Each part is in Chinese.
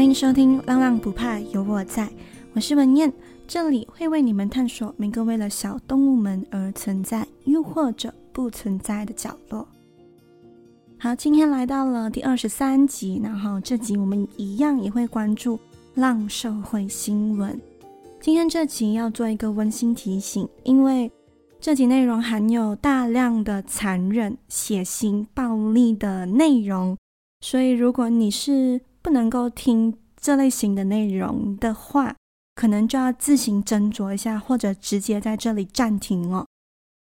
欢迎收听《浪浪不怕有我在》，我是文燕，这里会为你们探索每个为了小动物们而存在，又或者不存在的角落。好，今天来到了第二十三集，然后这集我们一样也会关注浪社会新闻。今天这集要做一个温馨提醒，因为这集内容含有大量的残忍、血腥、暴力的内容，所以如果你是不能够听这类型的内容的话，可能就要自行斟酌一下，或者直接在这里暂停哦。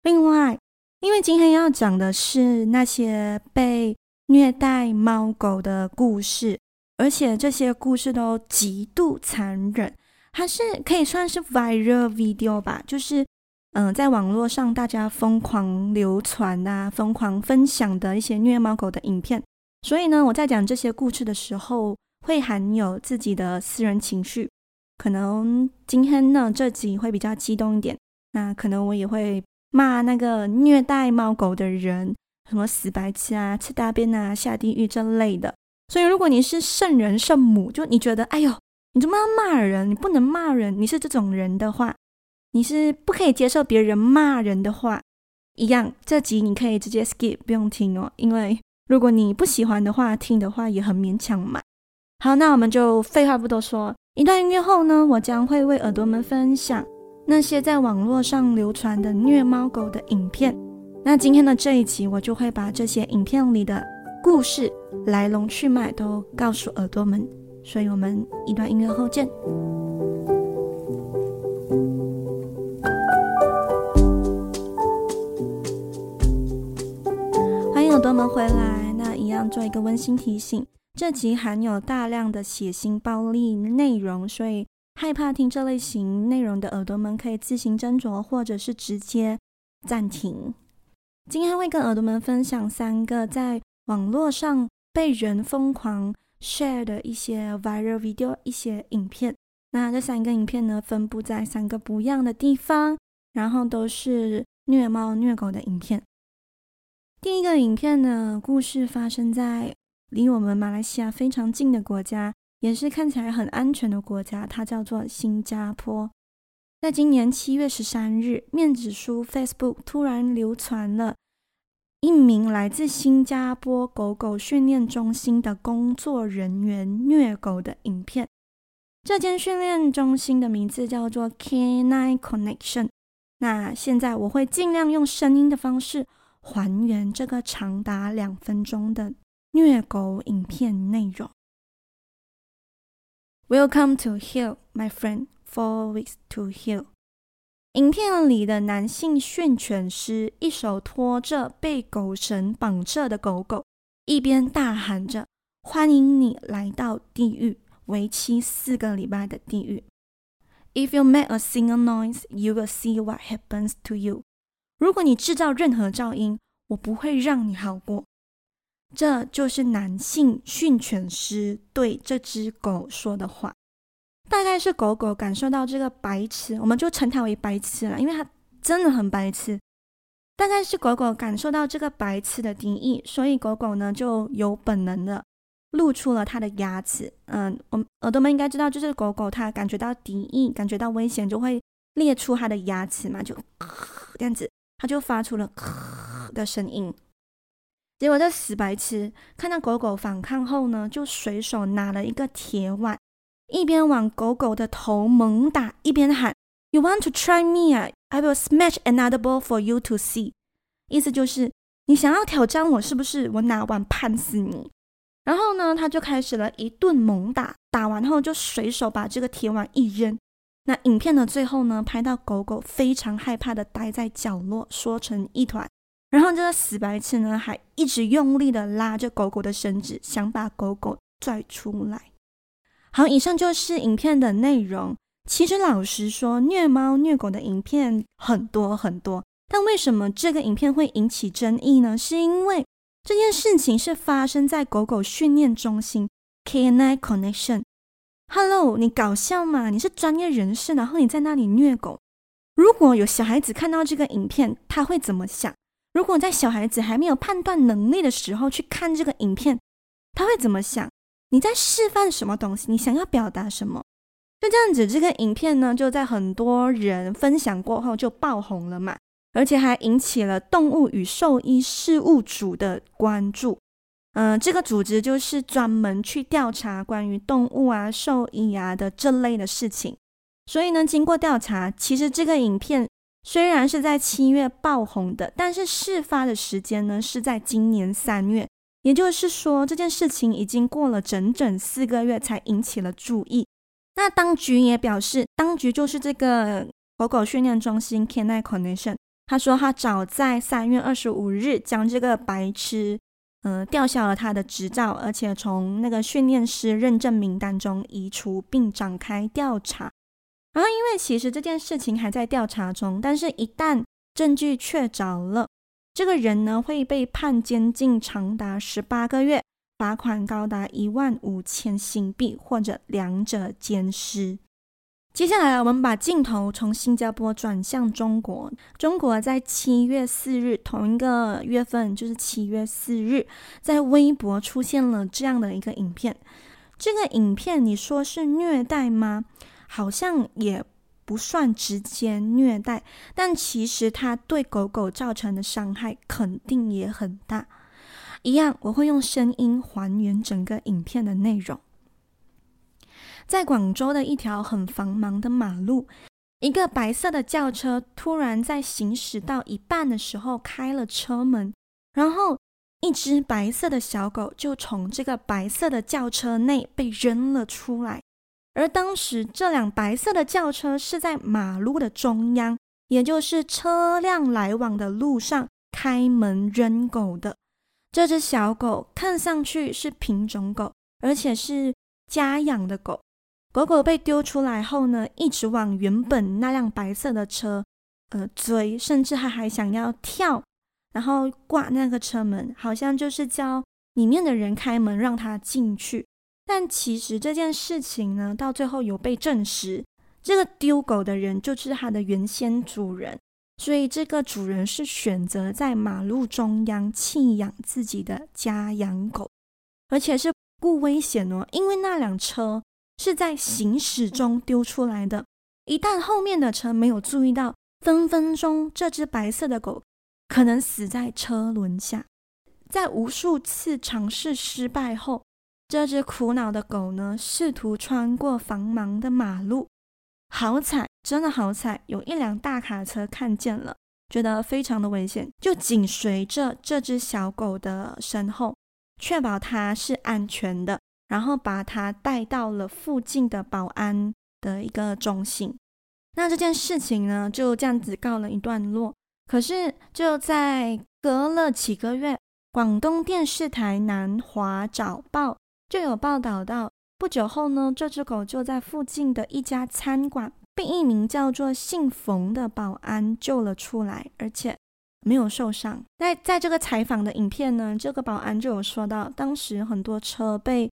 另外，因为今天要讲的是那些被虐待猫狗的故事，而且这些故事都极度残忍，还是可以算是 viral video 吧，就是嗯、在网络上大家疯狂流传啊、疯狂分享的一些虐猫狗的影片。所以呢，我在讲这些故事的时候，会含有自己的私人情绪。可能今天呢，这集会比较激动一点。那可能我也会骂那个虐待猫狗的人，什么死白痴啊、吃大便啊、下地狱这类的。所以，如果你是圣人圣母，就你觉得，哎呦，你怎么要骂人？你不能骂人，你是这种人的话，你是不可以接受别人骂人的话，一样，这集你可以直接 skip，不用听哦，因为。如果你不喜欢的话，听的话也很勉强嘛。好，那我们就废话不多说。一段音乐后呢，我将会为耳朵们分享那些在网络上流传的虐猫狗的影片。那今天的这一集，我就会把这些影片里的故事来龙去脉都告诉耳朵们。所以我们一段音乐后见。欢迎耳朵们回来，样做一个温馨提醒：这集含有大量的血腥暴力内容，所以害怕听这类型内容的耳朵们可以自行斟酌，或者是直接暂停。今天会跟耳朵们分享三个在网络上被人疯狂 share 的一些 viral video，一些影片。那这三个影片呢，分布在三个不一样的地方，然后都是虐猫虐狗的影片。第一个影片呢，故事发生在离我们马来西亚非常近的国家，也是看起来很安全的国家，它叫做新加坡。在今年七月十三日，面子书 Facebook 突然流传了一名来自新加坡狗狗训练中心的工作人员虐狗的影片。这间训练中心的名字叫做 K9 Connection。那现在我会尽量用声音的方式。还原这个长达两分钟的虐狗影片内容。Welcome to Hell, my friend. Four weeks to Hell。影片里的男性训犬师一手托着被狗绳绑着的狗狗，一边大喊着“欢迎你来到地狱”，为期四个礼拜的地狱。If you make a single noise, you will see what happens to you. 如果你制造任何噪音，我不会让你好过。这就是男性训犬师对这只狗说的话。大概是狗狗感受到这个白痴，我们就称它为白痴了，因为它真的很白痴。大概是狗狗感受到这个白痴的敌意，所以狗狗呢就有本能的露出了它的牙齿。嗯，我们耳朵们应该知道，就是狗狗它感觉到敌意、感觉到危险，就会列出它的牙齿嘛，就这样子。他就发出了咳的声音，结果这死白痴看到狗狗反抗后呢，就随手拿了一个铁碗，一边往狗狗的头猛打，一边喊：“You want to try me? I will smash another ball for you to see。”意思就是你想要挑战我是不是？我拿碗判死你。然后呢，他就开始了一顿猛打，打完后就随手把这个铁碗一扔。那影片的最后呢，拍到狗狗非常害怕的待在角落，缩成一团。然后这个死白痴呢，还一直用力的拉着狗狗的绳子，想把狗狗拽出来。好，以上就是影片的内容。其实老实说，虐猫虐狗的影片很多很多，但为什么这个影片会引起争议呢？是因为这件事情是发生在狗狗训练中心 （K&I Connection。Hello，你搞笑吗？你是专业人士，然后你在那里虐狗。如果有小孩子看到这个影片，他会怎么想？如果在小孩子还没有判断能力的时候去看这个影片，他会怎么想？你在示范什么东西？你想要表达什么？就这样子，这个影片呢，就在很多人分享过后就爆红了嘛，而且还引起了动物与兽医事务组的关注。嗯、这个组织就是专门去调查关于动物啊、兽医啊的这类的事情。所以呢，经过调查，其实这个影片虽然是在七月爆红的，但是事发的时间呢是在今年三月，也就是说，这件事情已经过了整整四个月才引起了注意。那当局也表示，当局就是这个狗狗训练中心 Canine Connection，他说他早在三月二十五日将这个白痴。呃，吊销了他的执照，而且从那个训练师认证名单中移除，并展开调查。然后，因为其实这件事情还在调查中，但是一旦证据确凿了，这个人呢会被判监禁长达十八个月，罚款高达一万五千新币，或者两者兼施。接下来，我们把镜头从新加坡转向中国。中国在七月四日，同一个月份，就是七月四日，在微博出现了这样的一个影片。这个影片，你说是虐待吗？好像也不算直接虐待，但其实它对狗狗造成的伤害肯定也很大。一样，我会用声音还原整个影片的内容。在广州的一条很繁忙的马路，一个白色的轿车突然在行驶到一半的时候开了车门，然后一只白色的小狗就从这个白色的轿车内被扔了出来。而当时这辆白色的轿车是在马路的中央，也就是车辆来往的路上开门扔狗的。这只小狗看上去是品种狗，而且是家养的狗。狗狗被丢出来后呢，一直往原本那辆白色的车呃追，甚至还还想要跳，然后挂那个车门，好像就是叫里面的人开门让他进去。但其实这件事情呢，到最后有被证实，这个丢狗的人就是他的原先主人，所以这个主人是选择在马路中央弃养自己的家养狗，而且是不危险哦，因为那辆车。是在行驶中丢出来的。一旦后面的车没有注意到，分分钟这只白色的狗可能死在车轮下。在无数次尝试失败后，这只苦恼的狗呢，试图穿过繁忙的马路。好彩，真的好彩，有一辆大卡车看见了，觉得非常的危险，就紧随着这只小狗的身后，确保它是安全的。然后把他带到了附近的保安的一个中心。那这件事情呢，就这样子告了一段落。可是就在隔了几个月，广东电视台南华早报就有报道到，不久后呢，这只狗就在附近的一家餐馆被一名叫做姓冯的保安救了出来，而且没有受伤。在在这个采访的影片呢，这个保安就有说到，当时很多车被。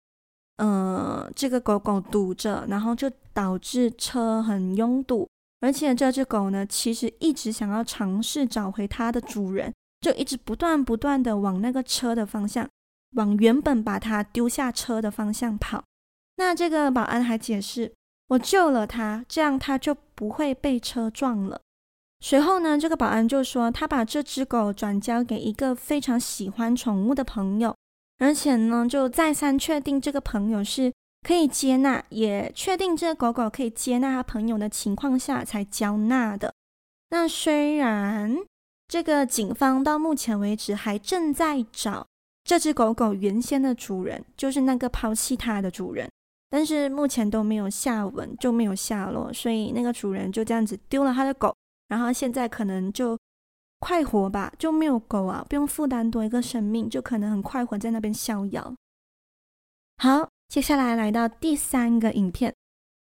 呃，这个狗狗堵着，然后就导致车很拥堵。而且这只狗呢，其实一直想要尝试找回它的主人，就一直不断不断的往那个车的方向，往原本把它丢下车的方向跑。那这个保安还解释，我救了它，这样它就不会被车撞了。随后呢，这个保安就说，他把这只狗转交给一个非常喜欢宠物的朋友。而且呢，就再三确定这个朋友是可以接纳，也确定这个狗狗可以接纳他朋友的情况下才交纳的。那虽然这个警方到目前为止还正在找这只狗狗原先的主人，就是那个抛弃它的主人，但是目前都没有下文，就没有下落，所以那个主人就这样子丢了他的狗，然后现在可能就。快活吧，就没有狗啊，不用负担多一个生命，就可能很快活在那边逍遥。好，接下来来到第三个影片，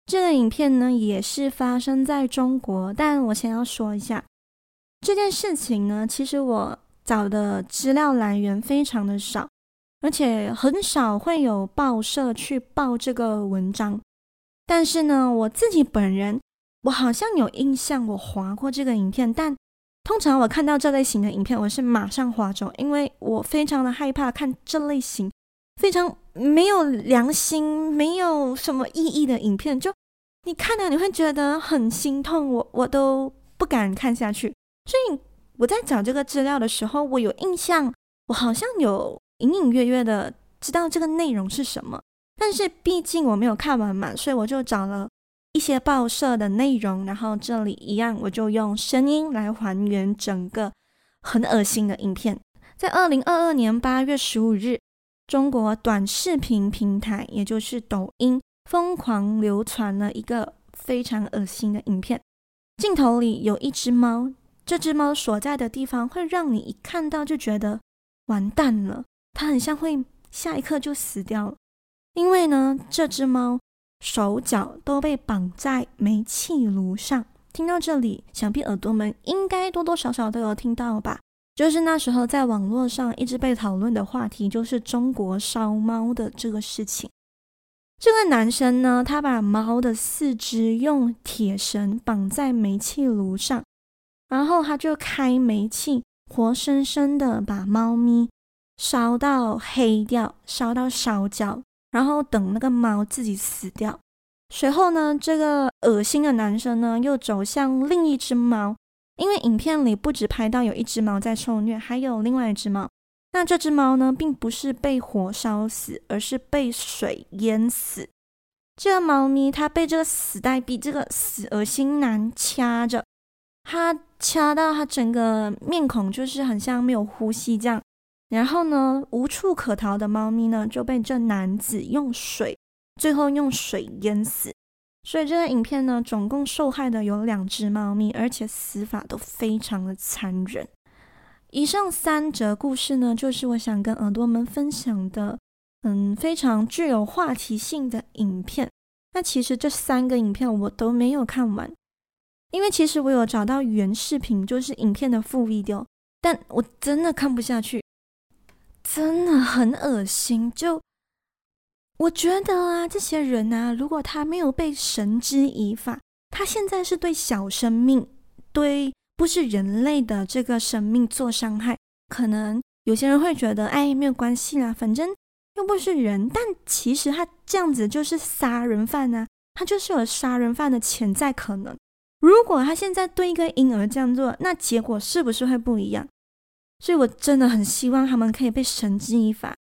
这个影片呢也是发生在中国，但我先要说一下这件事情呢，其实我找的资料来源非常的少，而且很少会有报社去报这个文章，但是呢，我自己本人我好像有印象，我滑过这个影片，但。通常我看到这类型的影片，我是马上划走，因为我非常的害怕看这类型非常没有良心、没有什么意义的影片，就你看了你会觉得很心痛，我我都不敢看下去。所以我在找这个资料的时候，我有印象，我好像有隐隐约约的知道这个内容是什么，但是毕竟我没有看完嘛，所以我就找了一些报社的内容，然后这里一样，我就用声音来还原整个很恶心的影片。在二零二二年八月十五日，中国短视频平台，也就是抖音，疯狂流传了一个非常恶心的影片。镜头里有一只猫，这只猫所在的地方会让你一看到就觉得完蛋了，它很像会下一刻就死掉了。因为呢，这只猫手脚都被绑在煤气炉上。听到这里，想必耳朵们应该多多少少都有听到吧。就是那时候，在网络上一直被讨论的话题，就是中国烧猫的这个事情。这个男生呢，他把猫的四肢用铁绳绑在煤气炉上，然后他就开煤气，活生生的把猫咪烧到黑掉，烧到烧焦，然后等那个猫自己死掉。随后呢，这个恶心的男生呢，又走向另一只猫。因为影片里不止拍到有一只猫在受虐，还有另外一只猫。那这只猫呢，并不是被火烧死，而是被水淹死。这个猫咪它被这个死呆逼这个死恶心男掐着，它掐到它整个面孔就是很像没有呼吸这样。然后呢，无处可逃的猫咪呢，就被这男子用水，最后用水淹死。所以这个影片呢，总共受害的有两只猫咪，而且死法都非常的残忍。以上三则故事呢，就是我想跟耳朵们分享的，嗯，非常具有话题性的影片。那其实这三个影片我都没有看完，因为其实我有找到原视频，就是影片的副 video，但我真的看不下去，真的很恶心，就。我觉得啊，这些人啊，如果他没有被绳之以法，他现在是对小生命，对不是人类的这个生命做伤害，可能有些人会觉得，哎，没有关系啦，反正又不是人。但其实他这样子就是杀人犯啊，他就是有杀人犯的潜在可能。如果他现在对一个婴儿这样做，那结果是不是会不一样？所以我真的很希望他们可以被绳之以法。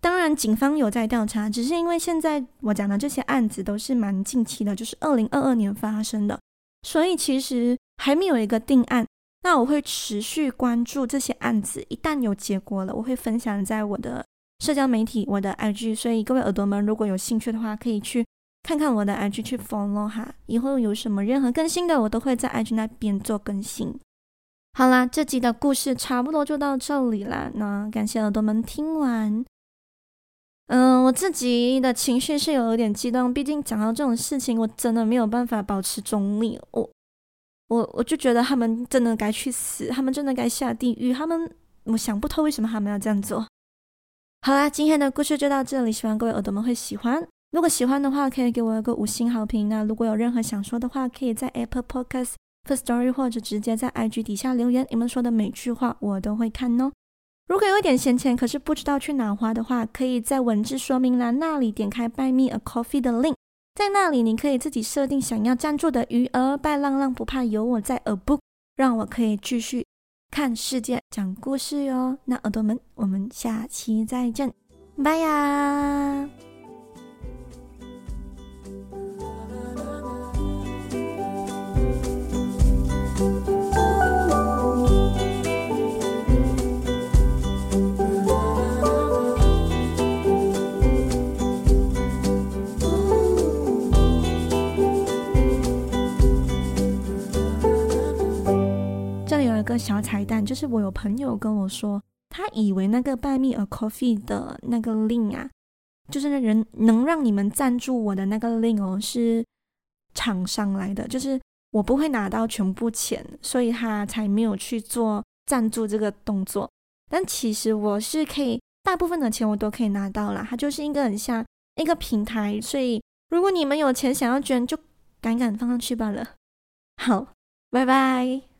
当然，警方有在调查，只是因为现在我讲的这些案子都是蛮近期的，就是二零二二年发生的，所以其实还没有一个定案。那我会持续关注这些案子，一旦有结果了，我会分享在我的社交媒体、我的 IG。所以各位耳朵们，如果有兴趣的话，可以去看看我的 IG 去 follow 哈。以后有什么任何更新的，我都会在 IG 那边做更新。好啦，这集的故事差不多就到这里啦。那感谢耳朵们听完。嗯，我自己的情绪是有一点激动，毕竟讲到这种事情，我真的没有办法保持中立。我，我，我就觉得他们真的该去死，他们真的该下地狱。他们，我想不透为什么他们要这样做。好啦，今天的故事就到这里，希望各位耳朵们会喜欢。如果喜欢的话，可以给我一个五星好评。那如果有任何想说的话，可以在 Apple Podcast、Firstory 或者直接在 IG 底下留言，你们说的每句话我都会看哦。如果有一点闲钱，可是不知道去哪花的话，可以在文字说明栏那里点开 Buy Me a Coffee 的 link，在那里你可以自己设定想要赞助的余额。拜浪浪不怕有我在，A book 让我可以继续看世界、讲故事哟。那耳朵们，我们下期再见，拜呀！小彩蛋就是，我有朋友跟我说，他以为那个 Buy Me a Coffee 的那个 link 啊，就是那人能让你们赞助我的那个 link 哦，是厂商来的，就是我不会拿到全部钱，所以他才没有去做赞助这个动作。但其实我是可以，大部分的钱我都可以拿到啦，它就是一个很像一个平台，所以如果你们有钱想要捐，就赶紧放上去罢了。好，拜拜。